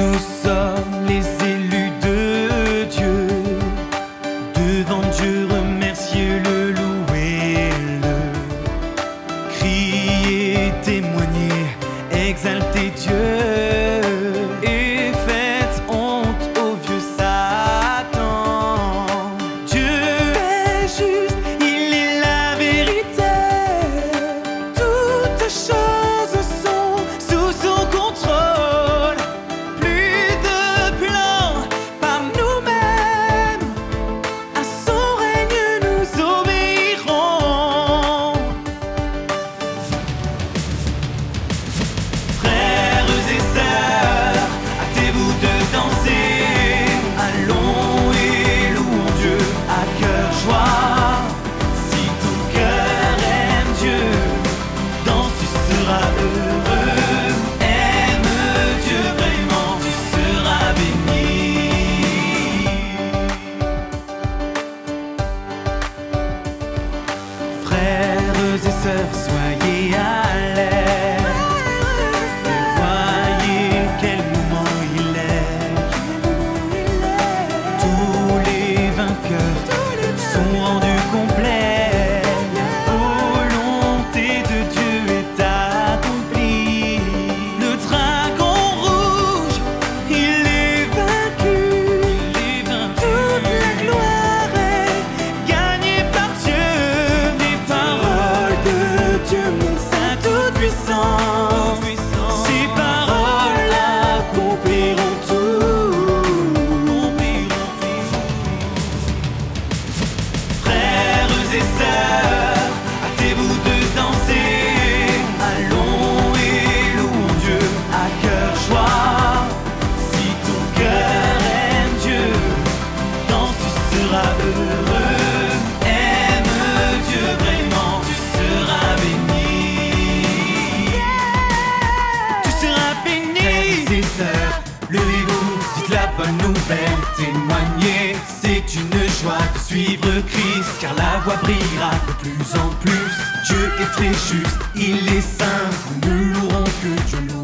Okyanusa traverse. suivre Christ, car la voie brillera de plus en plus. Dieu est très juste, il est saint, nous ne louerons que Dieu nous.